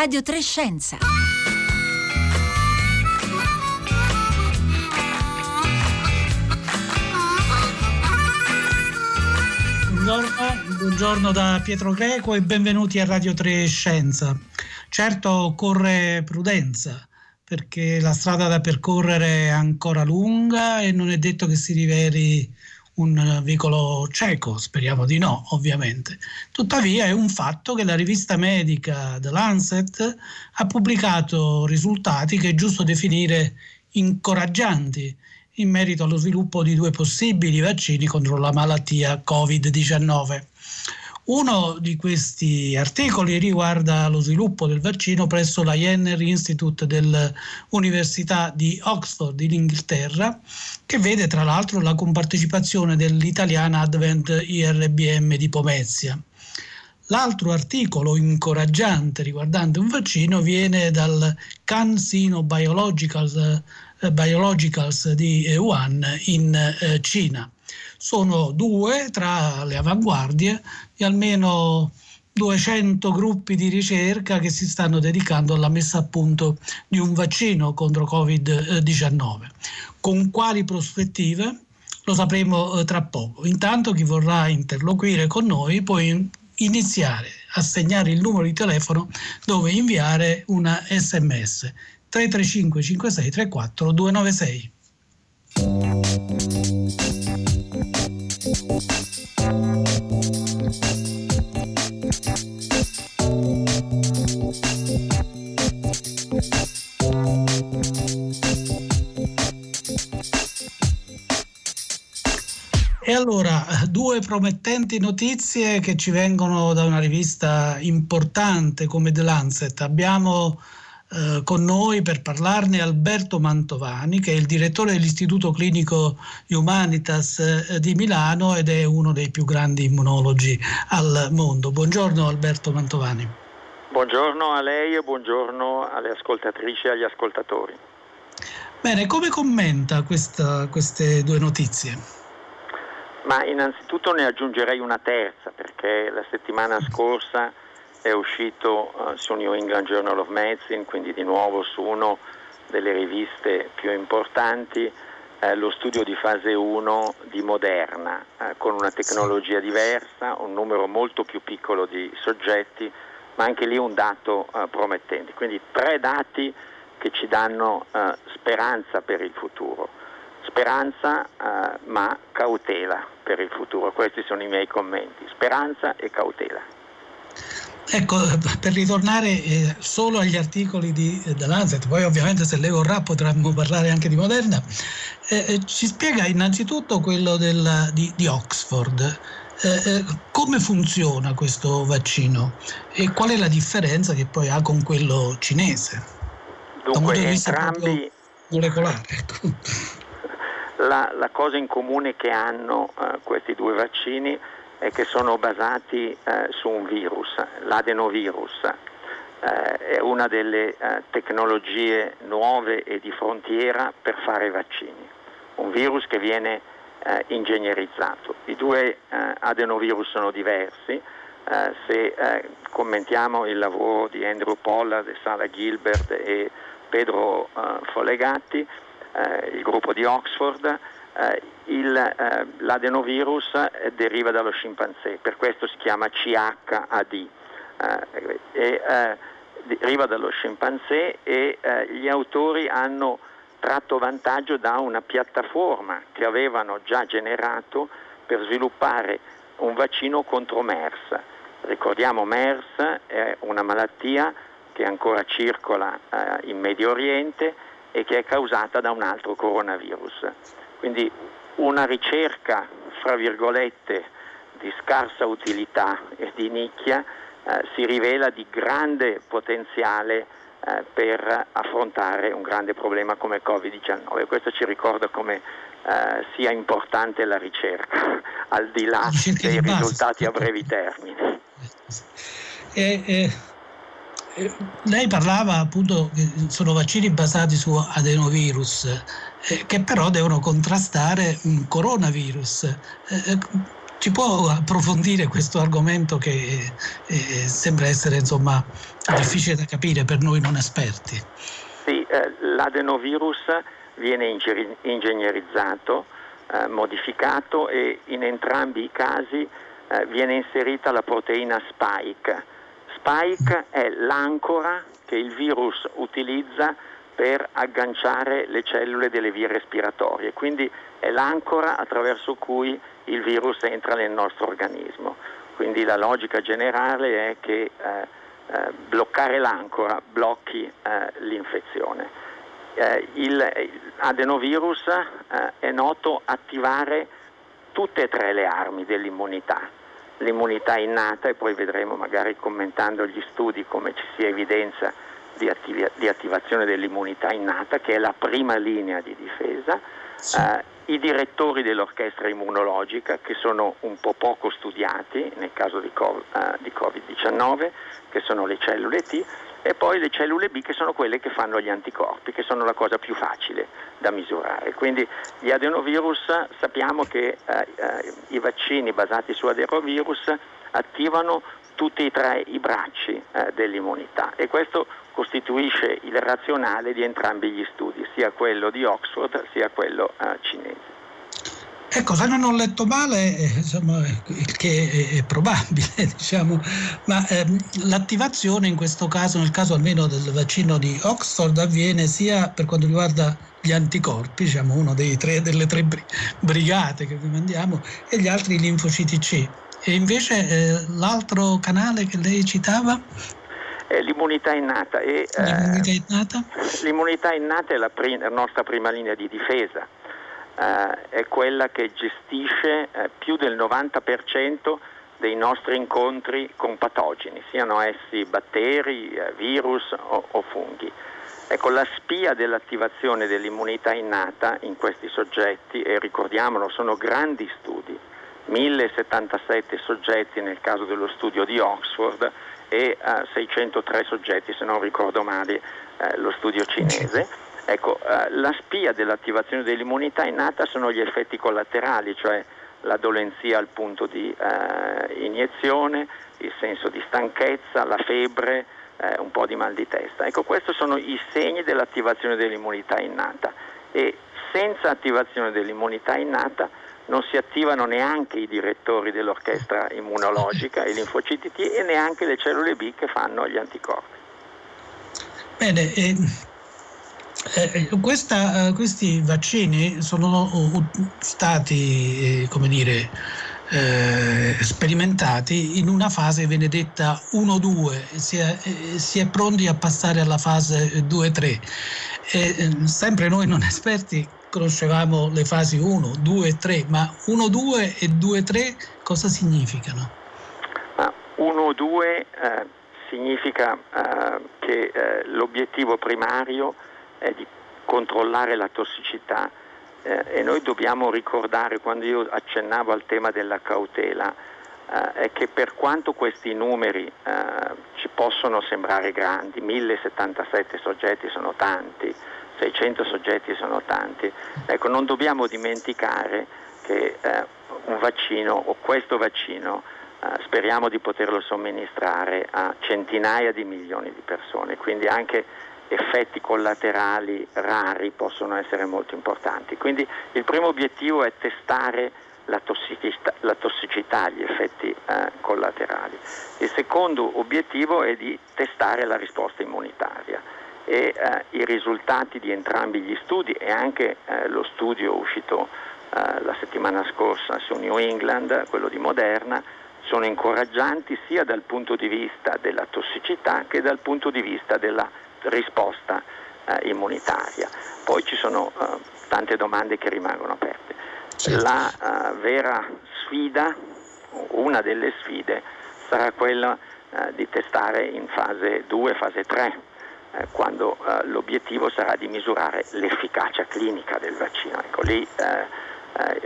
Radio 3 Scienza. Buongiorno, buongiorno, da Pietro Greco e benvenuti a Radio 3 Scienza. Certo occorre prudenza perché la strada da percorrere è ancora lunga e non è detto che si riveli un vicolo cieco, speriamo di no, ovviamente. Tuttavia è un fatto che la rivista medica The Lancet ha pubblicato risultati che è giusto definire incoraggianti in merito allo sviluppo di due possibili vaccini contro la malattia Covid-19. Uno di questi articoli riguarda lo sviluppo del vaccino presso la Jenner Institute dell'Università di Oxford in Inghilterra, che vede tra l'altro la compartecipazione dell'italiana Advent IRBM di Pomezia. L'altro articolo incoraggiante riguardante un vaccino viene dal CanSino Biologicals, eh, Biologicals di Wuhan in eh, Cina sono due tra le avanguardie di almeno 200 gruppi di ricerca che si stanno dedicando alla messa a punto di un vaccino contro Covid-19. Con quali prospettive? Lo sapremo eh, tra poco. Intanto chi vorrà interloquire con noi può iniziare a segnare il numero di telefono dove inviare una sms 335 56 34 296. E allora, due promettenti notizie che ci vengono da una rivista importante come The Lancet. Abbiamo eh, con noi per parlarne Alberto Mantovani, che è il direttore dell'Istituto Clinico Humanitas eh, di Milano ed è uno dei più grandi immunologi al mondo. Buongiorno Alberto Mantovani. Buongiorno a lei e buongiorno alle ascoltatrici e agli ascoltatori. Bene, come commenta questa, queste due notizie? Ma innanzitutto ne aggiungerei una terza perché la settimana scorsa è uscito uh, su New England Journal of Medicine, quindi di nuovo su una delle riviste più importanti, eh, lo studio di fase 1 di Moderna, eh, con una tecnologia diversa, un numero molto più piccolo di soggetti, ma anche lì un dato eh, promettente. Quindi tre dati che ci danno eh, speranza per il futuro speranza eh, ma cautela per il futuro. Questi sono i miei commenti, speranza e cautela. Ecco, per ritornare eh, solo agli articoli di eh, The Lancet, poi ovviamente se lei vorrà potremmo parlare anche di Moderna, eh, eh ci spiega innanzitutto quello del, di, di, Oxford. Eh, eh, come funziona questo vaccino e qual è la differenza che poi ha con quello cinese? Dunque, entrambi... molecolare. Ecco la, la, cosa in comune che hanno questi due vaccini è che sono basati eh, su un virus, l'adenovirus. Eh, è una delle eh, tecnologie nuove e di frontiera per fare vaccini. Un virus che viene eh, ingegnerizzato. I due eh, adenovirus sono diversi. se commentiamo il lavoro di Andrew Pollard, Sara Gilbert e Pedro Follegatti, eh, il gruppo di Oxford, eh, il, eh, l'adenovirus deriva dallo scimpanzé, per questo si chiama CHAD. E, deriva dallo scimpanzé e gli autori hanno tratto vantaggio da una piattaforma che avevano già generato per sviluppare un vaccino contro MERS. Ricordiamo MERS è una malattia che ancora circola eh, in Medio Oriente e che è causata da un altro coronavirus. Quindi una ricerca, fra virgolette, di scarsa utilità e di nicchia eh, si rivela di grande potenziale eh, per affrontare un grande problema come Covid-19. Questo ci ricorda come eh, sia importante la ricerca, al di là dei risultati a brevi termini. E, e eh, lei parlava appunto che sono vaccini basati su adenovirus, eh, che però devono contrastare un coronavirus. Eh, eh Ci può approfondire questo argomento che eh, sembra essere insomma, difficile da capire per noi non esperti? Sì, l'adenovirus viene ingegnerizzato, modificato e in entrambi i casi viene inserita la proteina spike. Spike è l'ancora che il virus utilizza per agganciare le cellule delle vie respiratorie, quindi è l'ancora attraverso cui il virus entra nel nostro organismo. Quindi la logica generale è che eh, eh, bloccare l'ancora blocchi eh, l'infezione. Eh, il adenovirus eh, è noto attivare tutte e tre le armi dell'immunità, l'immunità innata e poi vedremo magari commentando gli studi come ci sia evidenza di, attiv- di attivazione dell'immunità innata che è la prima linea di difesa, sì. eh, i direttori dell'orchestra immunologica che sono un po' poco studiati nel caso di, COVID, eh, di Covid-19, che sono le cellule T, e poi le cellule B che sono quelle che fanno gli anticorpi, che sono la cosa più facile da misurare. Quindi gli adenovirus sappiamo che eh, eh, i vaccini basati su adenovirus attivano tutti e tre i bracci eh, dell'immunità e questo costituisce il razionale di entrambi gli studi, sia quello di Oxford sia quello eh, cinese. Ecco, se non ho letto male, eh, insomma, che è, probabile, diciamo, ma ehm, l'attivazione in questo caso, nel caso almeno del vaccino di Oxford, avviene sia per quanto riguarda gli anticorpi, diciamo uno tre, delle tre brigate che vi mandiamo, e gli altri linfociti C. E invece eh, l'altro canale che lei citava? È l'immunità innata. E, l'immunità eh, innata? L'immunità innata è la, prim- la nostra prima linea di difesa eh, è quella che gestisce eh, più del 90% dei nostri incontri con patogeni, siano essi batteri, eh, virus o, o funghi. Ecco, la spia dell'attivazione dell'immunità innata in questi soggetti, e ricordiamolo, sono grandi studi, 1077 soggetti nel caso dello studio di Oxford e eh, 603 soggetti, se non ricordo male, eh, lo studio cinese. Ecco, eh, la spia dell'attivazione dell'immunità innata sono gli effetti collaterali, cioè la dolenzia al punto di eh, iniezione, il senso di stanchezza, la febbre, eh, un po' di mal di testa. Ecco, questi sono i segni dell'attivazione dell'immunità innata e senza attivazione dell'immunità innata non si attivano neanche i direttori dell'orchestra immunologica, i linfociti T e neanche le cellule B che fanno gli anticorpi. Bene, eh, eh, questa, eh, questi vaccini sono stati, eh, come dire, eh, sperimentati in una fase viene detta 1-2, si è, eh, si è, pronti a passare alla fase 2-3. sempre noi non esperti conoscevamo le fasi 1, 2 e 3, ma 1, 2 e 2, 3 cosa significano? 1, 2 eh, significa eh, che eh, l'obiettivo primario è di controllare la tossicità eh, e noi dobbiamo ricordare, quando io accennavo al tema della cautela, eh, è che per quanto questi numeri eh, ci possono sembrare grandi, 1077 soggetti sono tanti, 600 soggetti sono tanti, ecco, non dobbiamo dimenticare che eh, un vaccino o questo vaccino eh, speriamo di poterlo somministrare a centinaia di milioni di persone, quindi anche effetti collaterali rari possono essere molto importanti. Quindi il primo obiettivo è testare la tossicità, la tossicità gli effetti eh, collaterali. Il secondo obiettivo è di testare la risposta immunitaria e eh, i risultati di entrambi gli studi e anche eh, lo studio uscito eh, la settimana scorsa su New England, quello di Moderna, sono incoraggianti sia dal punto di vista della tossicità che dal punto di vista della risposta eh, immunitaria. Poi ci sono eh, tante domande che rimangono aperte. La eh, vera sfida, una delle sfide, sarà quella di testare in fase 2, fase 3, eh, quando eh, l'obiettivo sarà di misurare l'efficacia clinica del vaccino. Ecco, lì,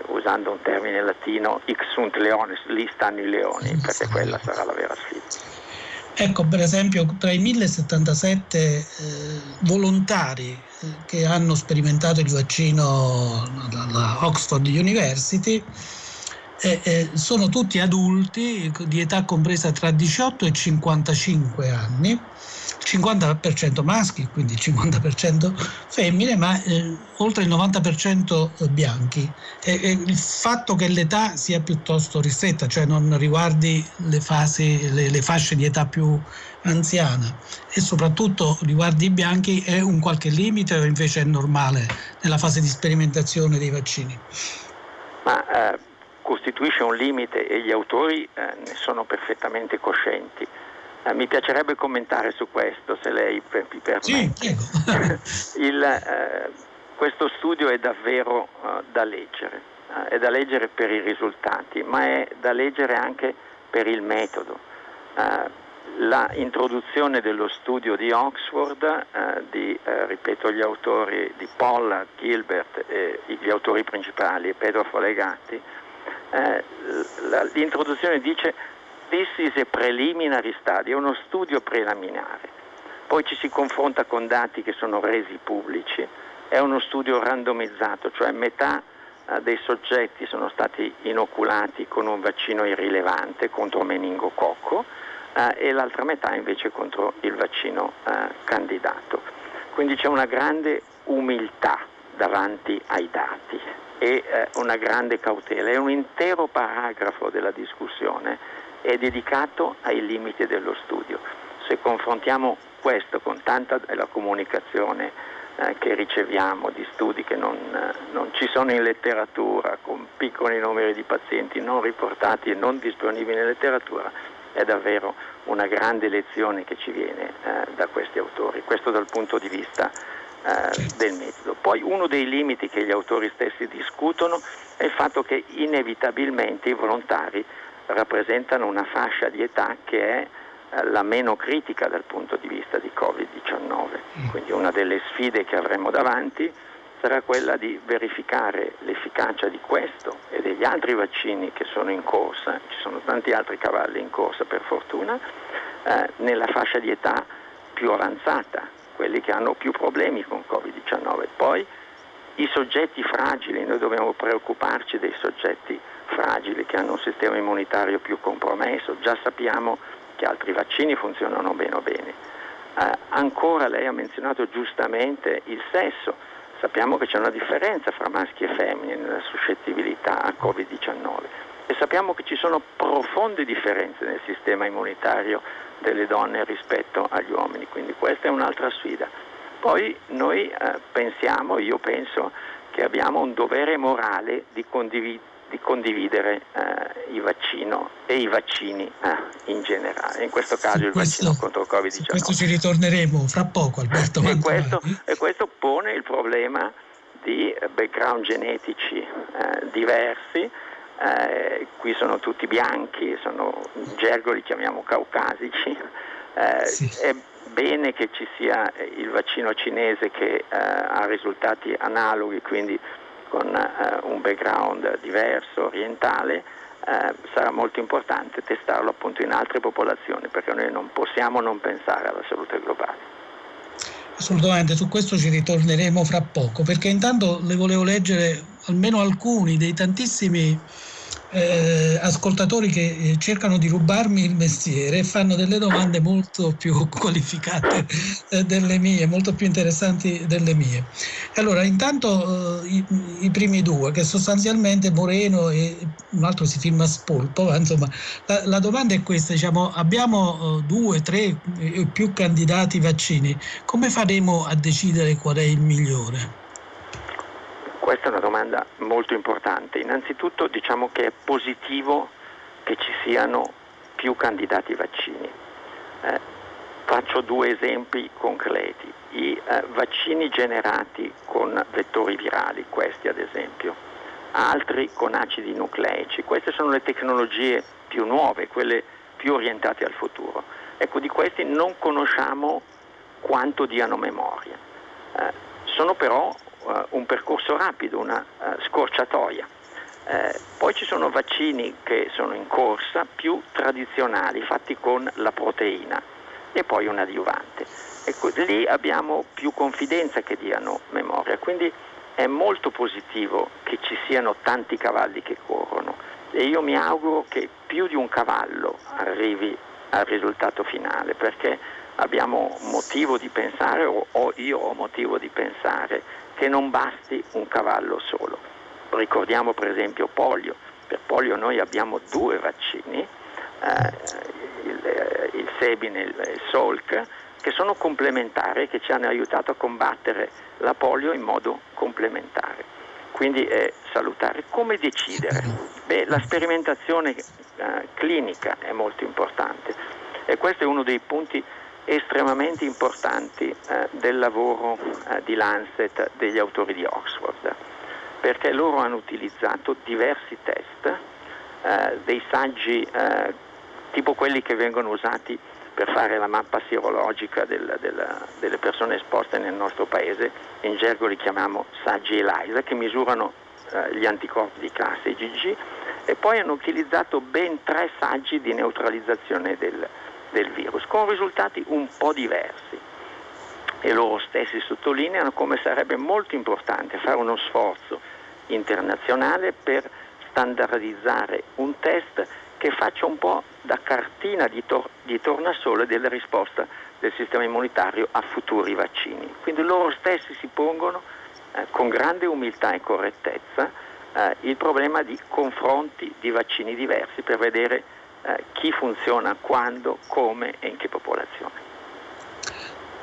usando un termine latino, x sunt leones, lì stanno i leoni, perché quella sarà la vera sfida. Ecco, per esempio, tra i 1077 eh, volontari eh, che hanno sperimentato il vaccino alla Oxford University, eh, eh, sono tutti adulti di età compresa tra 18 e 55 anni 50% maschi, quindi il 50% femmine, ma eh, oltre il 90% bianchi. E, e il fatto che l'età sia piuttosto ristretta, cioè non riguardi le, fasi, le, le fasce di età più anziana e soprattutto riguardi i bianchi, è un qualche limite o invece è normale nella fase di sperimentazione dei vaccini? Ma eh, costituisce un limite e gli autori eh, ne sono perfettamente coscienti eh, mi piacerebbe commentare su questo, se lei mi permette. Sì, Il, eh, questo studio è davvero uh, da leggere, uh, è da leggere per i risultati, ma è da leggere anche per il metodo. Uh, la introduzione dello studio di Oxford, di, ripeto, gli autori di Pollard, Gilbert, e gli autori principali, Pedro Folegatti, l'introduzione dice This is a preliminary study, è uno studio preliminare. Poi ci si confronta con dati che sono resi pubblici, è uno studio randomizzato, cioè metà eh, dei soggetti sono stati inoculati con un vaccino irrilevante contro meningococco eh, e l'altra metà invece contro il vaccino eh, candidato. Quindi c'è una grande umiltà davanti ai dati e eh, una grande cautela. È un intero paragrafo della discussione è dedicato ai limiti dello studio. Se confrontiamo questo con tanta della comunicazione eh, che riceviamo di studi che non, eh, non, ci sono in letteratura, con piccoli numeri di pazienti non riportati e non disponibili in letteratura, è davvero una grande lezione che ci viene eh, da questi autori. Questo dal punto di vista eh, del metodo. Poi uno dei limiti che gli autori stessi discutono è il fatto che inevitabilmente i volontari rappresentano una fascia di età che è eh, la meno critica dal punto di vista di Covid-19. Mm. Quindi una delle sfide che avremo davanti sarà quella di verificare l'efficacia di questo e degli altri vaccini che sono in corsa, ci sono tanti altri cavalli in corsa per fortuna, eh, nella fascia di età più avanzata, quelli che hanno più problemi con Covid-19. Poi i soggetti fragili, noi dobbiamo preoccuparci dei soggetti fragili, che hanno un sistema immunitario più compromesso, già sappiamo che altri vaccini funzionano meno bene. Eh, ancora lei ha menzionato giustamente il sesso, sappiamo che c'è una differenza fra maschi e femmine nella suscettibilità a Covid-19 e sappiamo che ci sono profonde differenze nel sistema immunitario delle donne rispetto agli uomini, quindi questa è un'altra sfida. Poi noi eh, pensiamo, io penso che abbiamo un dovere morale di condividere di condividere eh, il vaccino e i vaccini eh, in generale, in questo caso su il questo, vaccino contro il Covid-19. Questo ci ritorneremo fra poco Alberto. e, questo, e questo, pone il problema di background genetici eh, diversi, eh, qui sono tutti bianchi, sono in gergo li chiamiamo caucasici, eh, sì. è bene che ci sia il vaccino cinese che eh, ha risultati analoghi, quindi con eh, un background diverso, orientale, eh, sarà molto importante testarlo appunto in altre popolazioni perché noi non possiamo non pensare alla salute globale. Assolutamente, su questo ci ritorneremo fra poco perché intanto le volevo leggere almeno alcuni dei tantissimi eh, ascoltatori che eh, cercano di rubarmi il mestiere e fanno delle domande molto più qualificate eh, delle mie, molto più interessanti delle mie. Allora, intanto eh, i, i, primi due, che sostanzialmente Moreno e un altro si firma Spolpo, insomma, la, la domanda è questa, diciamo, abbiamo eh, due, tre e più candidati vaccini, come faremo a decidere qual è il migliore? Questa è una domanda molto importante. Innanzitutto diciamo che è positivo che ci siano più candidati vaccini. Eh, faccio due esempi concreti. I eh, vaccini generati con vettori virali, questi ad esempio, altri con acidi nucleici, queste sono le tecnologie più nuove, quelle più orientate al futuro. Ecco, di questi non conosciamo quanto diano memoria. Eh, sono però un percorso rapido, una uh, scorciatoia. Eh, poi ci sono vaccini che sono in corsa più tradizionali, fatti con la proteina e poi un adiuvante. Ecco, lì abbiamo più confidenza che diano memoria, quindi è molto positivo che ci siano tanti cavalli che corrono. e io mi auguro che più di un cavallo arrivi al risultato finale perché abbiamo motivo di pensare o io ho motivo di pensare che non basti un cavallo solo. Ricordiamo per esempio polio, per polio noi abbiamo due vaccini, eh, il, eh, il Sebin e il Solk, che sono complementari e che ci hanno aiutato a combattere la polio in modo complementare. Quindi è salutare. Come decidere? Beh, la sperimentazione eh, clinica è molto importante e questo è uno dei punti estremamente importanti eh, del lavoro eh, di Lancet degli autori di Oxford, perché loro hanno utilizzato diversi test, eh, dei saggi eh, tipo quelli che vengono usati per fare la mappa sierologica del, del, delle persone esposte nel nostro paese, in gergo li chiamiamo saggi ELISA, che misurano eh, gli anticorpi di classe IgG, e poi hanno utilizzato ben tre saggi di neutralizzazione del, del virus, con risultati un po' diversi. E loro stessi sottolineano come sarebbe molto importante fare uno sforzo internazionale per standardizzare un test che faccia un po' da cartina di, tor- di tornasole della risposta del sistema immunitario a futuri vaccini. Quindi loro stessi si pongono eh, con grande umiltà e correttezza eh, il problema di confronti di vaccini diversi per vedere eh, chi funziona, quando, come e in che popolazione.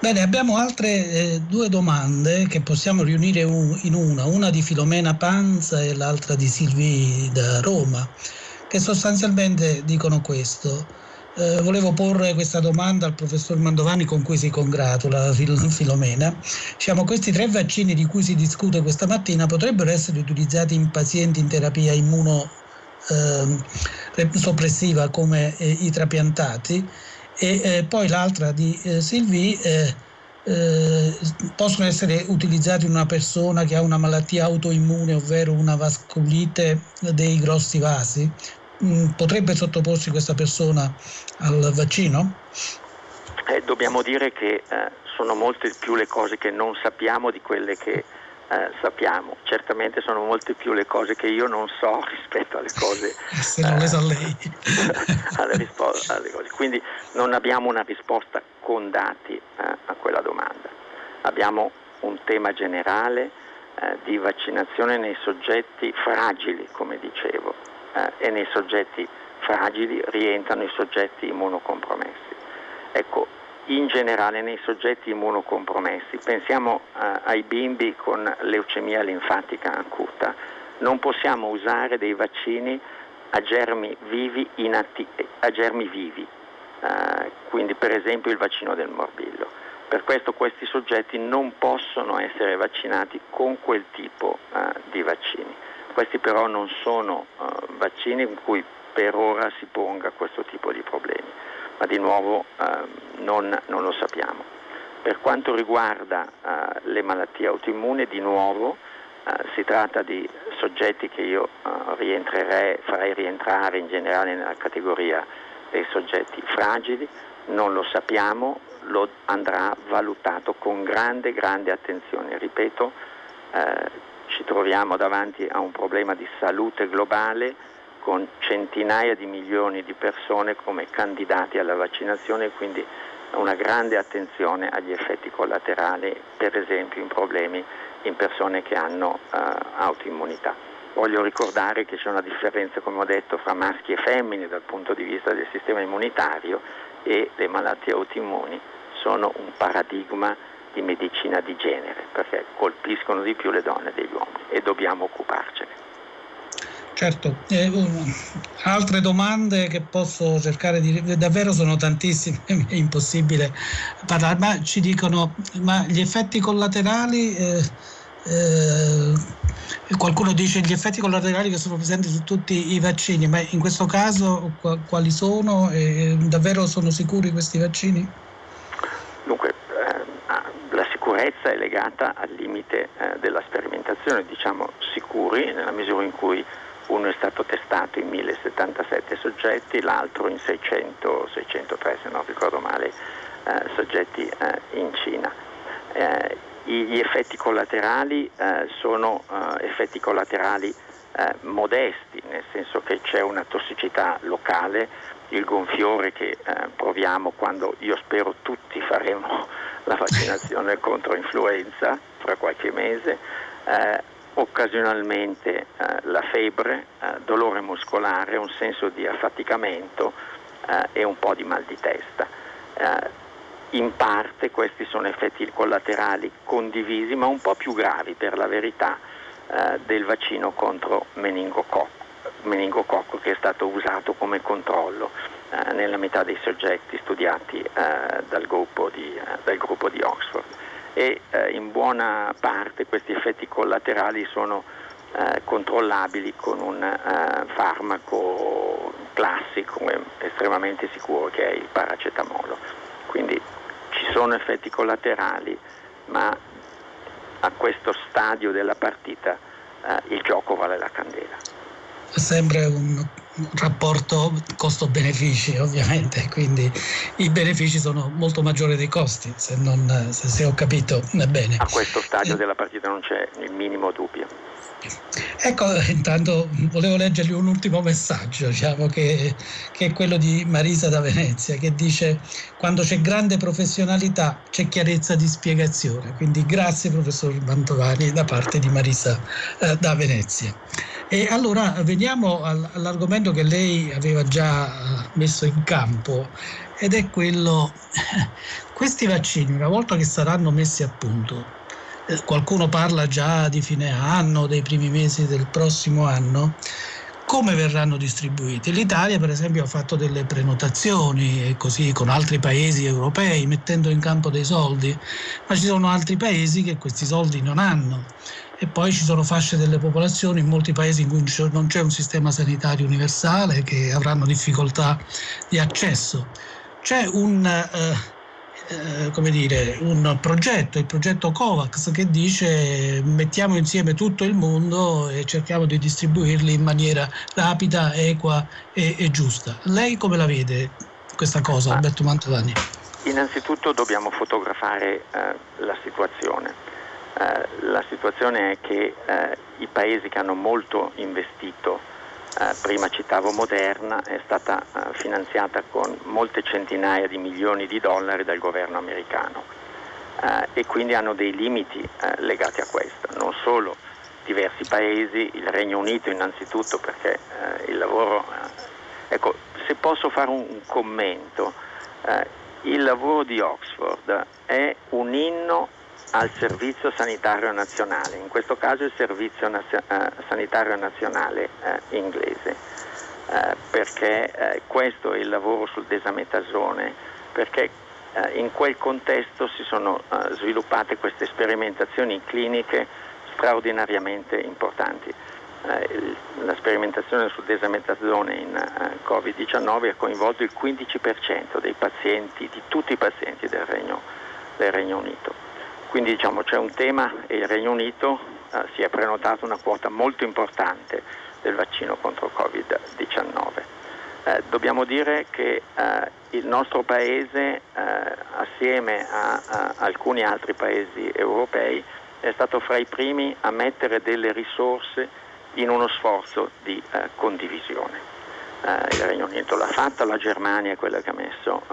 Bene, abbiamo altre eh, due domande che possiamo riunire un, in una, una di Filomena Panza e l'altra di Silvi da Roma, che sostanzialmente dicono questo. Eh, volevo porre questa domanda al professor Mandovani con cui si congratula Filomena. Diciamo, questi tre vaccini di cui si discute questa mattina potrebbero essere utilizzati in pazienti in terapia immuno soppressiva come eh, i trapiantati e eh, poi l'altra di eh, Sylvie possono essere utilizzati in una persona che ha una malattia autoimmune ovvero una vascolite dei grossi vasi mm, potrebbe sottoporsi questa persona al vaccino? Eh, dobbiamo dire che eh, sono molte più le cose che non sappiamo di quelle che eh, sappiamo. Certamente sono molte più le cose che io non so rispetto alle cose. Se non le sa lei. alle, rispo- alle cose. Quindi non abbiamo una risposta con dati eh, a quella domanda. Abbiamo un tema generale eh, di vaccinazione nei soggetti fragili, come dicevo, eh, e nei soggetti fragili rientrano i soggetti immunocompromessi. Ecco, in generale nei soggetti immunocompromessi. Pensiamo uh, ai bimbi con leucemia linfatica acuta. Non possiamo usare dei vaccini a germi vivi, inatti- a germi vivi. Uh, quindi per esempio il vaccino del morbillo. Per questo questi soggetti non possono essere vaccinati con quel tipo uh, di vaccini. Questi però non sono vaccini in cui per ora si ponga questo tipo di problemi ma di nuovo eh, non, non, lo sappiamo. Per quanto riguarda eh, le malattie autoimmuni, di nuovo eh, si tratta di soggetti che io eh, farei rientrare in generale nella categoria dei soggetti fragili, non lo sappiamo, lo andrà valutato con grande, grande attenzione. Ripeto, eh, ci troviamo davanti a un problema di salute globale con centinaia di milioni di persone come candidati alla vaccinazione e quindi una grande attenzione agli effetti collaterali, per esempio in problemi in persone che hanno uh, autoimmunità. Voglio ricordare che c'è una differenza, come ho detto, fra maschi e femmine dal punto di vista del sistema immunitario e le malattie autoimmuni sono un paradigma di medicina di genere perché colpiscono di più le donne degli uomini e dobbiamo occuparcene. Certo, eh, altre domande che posso cercare di... davvero sono tantissime, è impossibile parlare, ma ci dicono, ma gli effetti collaterali, eh, eh, qualcuno dice gli effetti collaterali che sono presenti su tutti i vaccini, ma in questo caso quali sono? davvero sono sicuri questi vaccini? Dunque, eh, la sicurezza è legata al limite eh, della sperimentazione, diciamo sicuri nella misura in cui uno è stato testato in 1077 soggetti, l'altro in 600, 603 se non ricordo male, eh, soggetti eh, in Cina. Eh, gli effetti collaterali eh, sono eh, effetti collaterali eh, modesti, nel senso che c'è una tossicità locale, il gonfiore che proviamo quando io spero tutti faremo la vaccinazione contro influenza fra qualche mese, occasionalmente eh, la febbre, eh, dolore muscolare, un senso di affaticamento eh, e un po' di mal di testa. in parte questi sono effetti collaterali condivisi ma un po' più gravi per la verità eh, del vaccino contro meningococco, meningococco, che è stato usato come controllo eh, nella metà dei soggetti studiati eh, dal gruppo, di, eh, dal, gruppo di, Oxford e eh, in buona parte questi effetti collaterali sono controllabili con un farmaco classico estremamente sicuro che è il paracetamolo. Quindi ci sono effetti collaterali, ma a questo stadio della partita eh, il gioco vale la candela. Sempre un rapporto costo-benefici ovviamente, quindi i benefici sono molto maggiori dei costi, se, non, se, se ho capito bene. A questo stadio della partita non c'è il minimo dubbio. Ecco, intanto volevo leggergli un ultimo messaggio, diciamo, che, che, è quello di Marisa da Venezia, che dice quando c'è grande professionalità c'è chiarezza di spiegazione. Quindi grazie professor Mantovani da parte di Marisa eh, da Venezia. E allora veniamo all'argomento che lei aveva già messo in campo ed è quello, questi vaccini una volta che saranno messi a punto, eh, qualcuno parla già di fine anno, dei primi mesi del prossimo anno, come verranno distribuiti? L'Italia per esempio ha fatto delle prenotazioni e così con altri paesi europei mettendo in campo dei soldi, ma ci sono altri paesi che questi soldi non hanno e poi ci sono fasce delle popolazioni in molti paesi in cui non c'è un sistema sanitario universale che avranno difficoltà di accesso. C'è un... Eh, eh, come dire, un progetto, il progetto COVAX, che dice mettiamo insieme tutto il mondo e cerchiamo di distribuirli in maniera rapida, equa e, e giusta. Lei come la vede questa cosa, Alberto Mantovani? Innanzitutto dobbiamo fotografare eh, la situazione. Eh, la situazione è che eh, i paesi che hanno molto investito eh, prima citavo Moderna, è stata finanziata con molte centinaia di milioni di dollari dal governo americano e quindi hanno dei limiti legati a questo. Non solo diversi paesi, il Regno Unito innanzitutto perché il lavoro... Ecco, se posso fare un commento, il lavoro di Oxford è un inno al Servizio Sanitario Nazionale, in questo caso il Servizio Nazio- eh, Sanitario Nazionale eh, inglese, eh, perché eh, questo è il lavoro sul desametasone, perché eh, in quel contesto si sono eh, sviluppate queste sperimentazioni cliniche straordinariamente importanti. la sperimentazione sul desametasone in Covid-19 ha coinvolto il 15% dei pazienti, di tutti i pazienti del Regno, del Regno Unito. Quindi diciamo, c'è un tema e il Regno Unito eh, si è prenotato una quota molto importante del vaccino contro Covid-19. Eh, dobbiamo dire che eh, il nostro Paese, eh, assieme a, a, alcuni altri Paesi europei, è stato fra i primi a mettere delle risorse in uno sforzo di eh, condivisione. Eh, il Regno Unito l'ha fatta, la Germania è quella che ha messo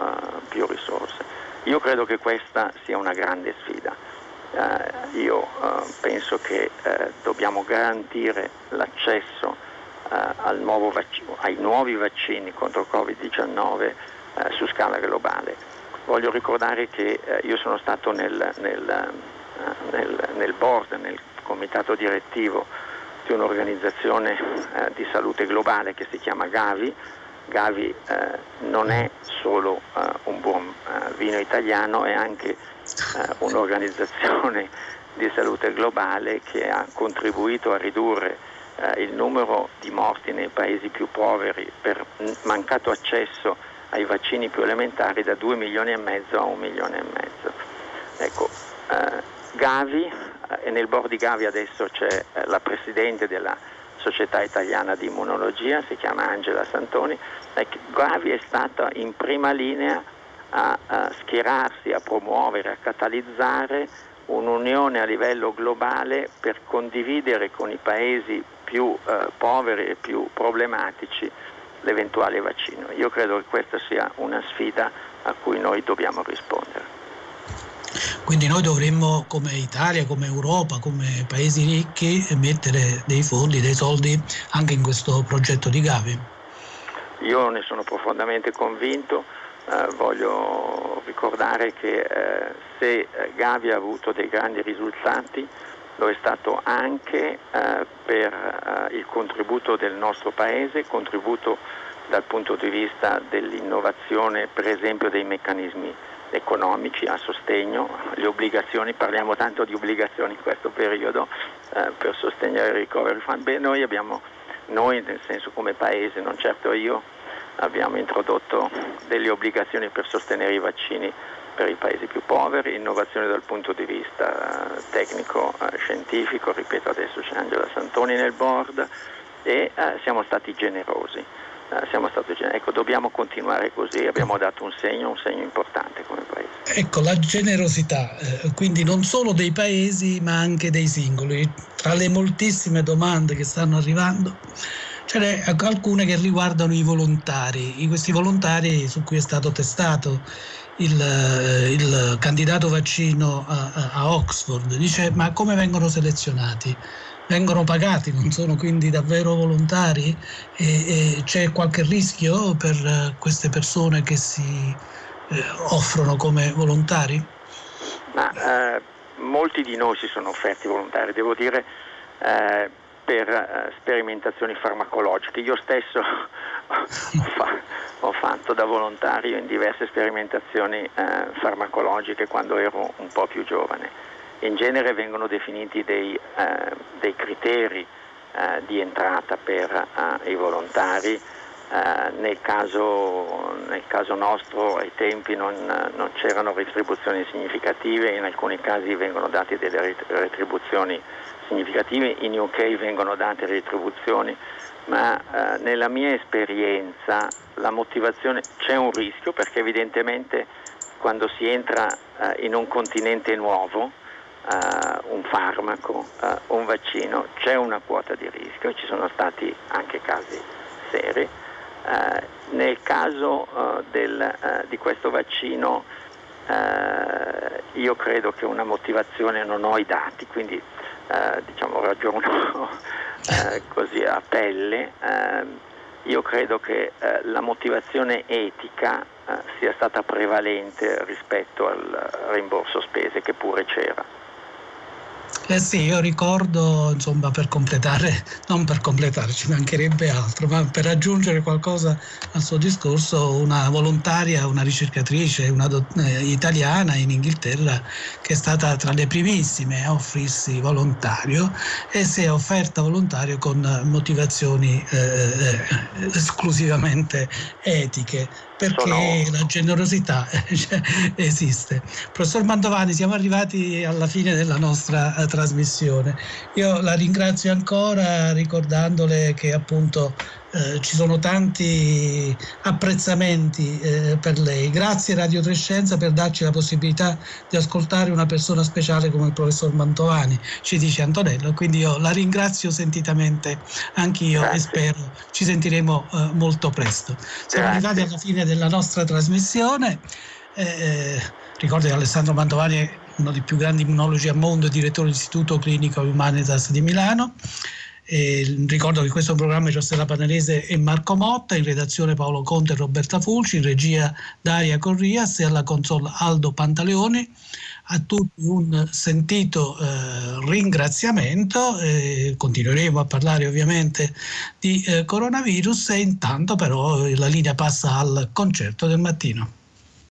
più risorse. Io credo che questa sia una grande sfida. Eh, io eh, penso che eh, dobbiamo garantire l'accesso eh, vac- ai nuovi vaccini contro Covid-19 eh, su scala globale. Voglio ricordare che eh, io sono stato nel, nel, nel, nel, board, nel comitato direttivo di un'organizzazione di salute globale che si chiama Gavi. Gavi non è solo un buon vino italiano, è anche un'organizzazione di salute globale che ha contribuito a ridurre eh, il numero di morti nei paesi più poveri per mancato accesso ai vaccini più elementari da 2 milioni e mezzo a 1 milione e mezzo. Ecco, eh, Gavi, eh, nel board di Gavi adesso c'è eh, la presidente della Società Italiana di Immunologia, si chiama Angela Santoni, ecco, Gavi è stata in prima linea a, a schierarsi, a promuovere, a catalizzare un'unione a livello globale per condividere con i paesi più eh, poveri e più problematici l'eventuale vaccino. Io credo che questa sia una sfida a cui noi dobbiamo rispondere. Quindi noi dovremmo come Italia, come Europa, come paesi ricchi mettere dei fondi, dei soldi anche in questo progetto di Gavi. Io ne sono profondamente convinto, eh, voglio ricordare che eh, se eh, Gavi ha avuto dei grandi risultati lo è stato anche eh, per eh, il contributo del nostro Paese, contributo dal punto di vista dell'innovazione per esempio dei meccanismi economici a sostegno, le obbligazioni, parliamo tanto di obbligazioni in questo periodo per sostenere il recovery fund, beh noi abbiamo, noi nel senso come Paese, non certo io, abbiamo introdotto delle obbligazioni per sostenere i vaccini per i paesi più poveri, innovazione dal punto di vista eh, tecnico, eh, ripeto adesso c'è Angela Santoni nel board e eh, siamo stati generosi. Ecco, dobbiamo continuare così, abbiamo dato un segno, un segno importante come paese. Ecco, la generosità, quindi non solo dei paesi ma anche dei singoli. Tra le moltissime domande che stanno arrivando ce n'è alcune che riguardano i volontari, questi volontari su cui è stato testato il, eh, il candidato vaccino a, a, Oxford, dice ma come vengono selezionati? Vengono pagati, non sono quindi davvero volontari? E, e c'è qualche rischio per eh, queste persone che si eh, offrono come volontari? Ma, eh, molti di noi si sono offerti volontari, devo dire eh, per eh, sperimentazioni farmacologiche. Io stesso ho fatto da volontario in diverse sperimentazioni eh, farmacologiche quando ero un po' più giovane. In genere vengono definiti dei, eh, dei criteri di entrata per i volontari. Nel caso, nel, caso, nostro ai tempi non, non, c'erano retribuzioni significative, in alcuni casi vengono date delle retribuzioni significative, in UK vengono date retribuzioni ma eh, nella mia esperienza la motivazione c'è un rischio perché evidentemente quando si entra eh, in un continente nuovo, eh, un farmaco, eh, un vaccino, c'è una quota di rischio, ci sono stati anche casi seri. Eh, nel caso del, di questo vaccino io credo che una motivazione non ho i dati, quindi diciamo ragiono eh, così a pelle, eh, io credo che eh, la motivazione etica eh, sia stata prevalente rispetto al rimborso spese che pure c'era. Eh sì, io ricordo, insomma, per completare, non per completare, ci mancherebbe altro, ma per aggiungere qualcosa al suo discorso, una volontaria, una ricercatrice, una do- eh, italiana in Inghilterra che è stata tra le primissime a offrirsi volontario e si è offerta volontario con motivazioni eh, eh esclusivamente etiche perché sono... la generosità cioè, esiste. Professor Mantovani, siamo arrivati alla fine della nostra uh, trasmissione. Io la ringrazio ancora ricordandole che appunto eh, ci sono tanti apprezzamenti eh, per lei. Grazie Radio Trescenza per darci la possibilità di ascoltare una persona speciale come il professor Mantovani, ci dice Antonello. Quindi io la ringrazio sentitamente anch'io Grazie. e spero ci sentiremo eh, molto presto. Siamo Grazie. arrivati alla fine della nostra trasmissione. Eh, eh, ricordo che Alessandro Mantovani è uno dei più grandi immunologi al mondo, direttore dell'Istituto Clinico Humanitas di Milano. E ricordo che questo programma è Giostella Panelese e Marco Motta, in redazione Paolo Conte e Roberta Fulci, in regia Daria Corrias e alla console Aldo Pantaleoni. A tutti un sentito eh, ringraziamento, eh, continueremo a parlare ovviamente di eh, coronavirus e intanto però la linea passa al concerto del mattino.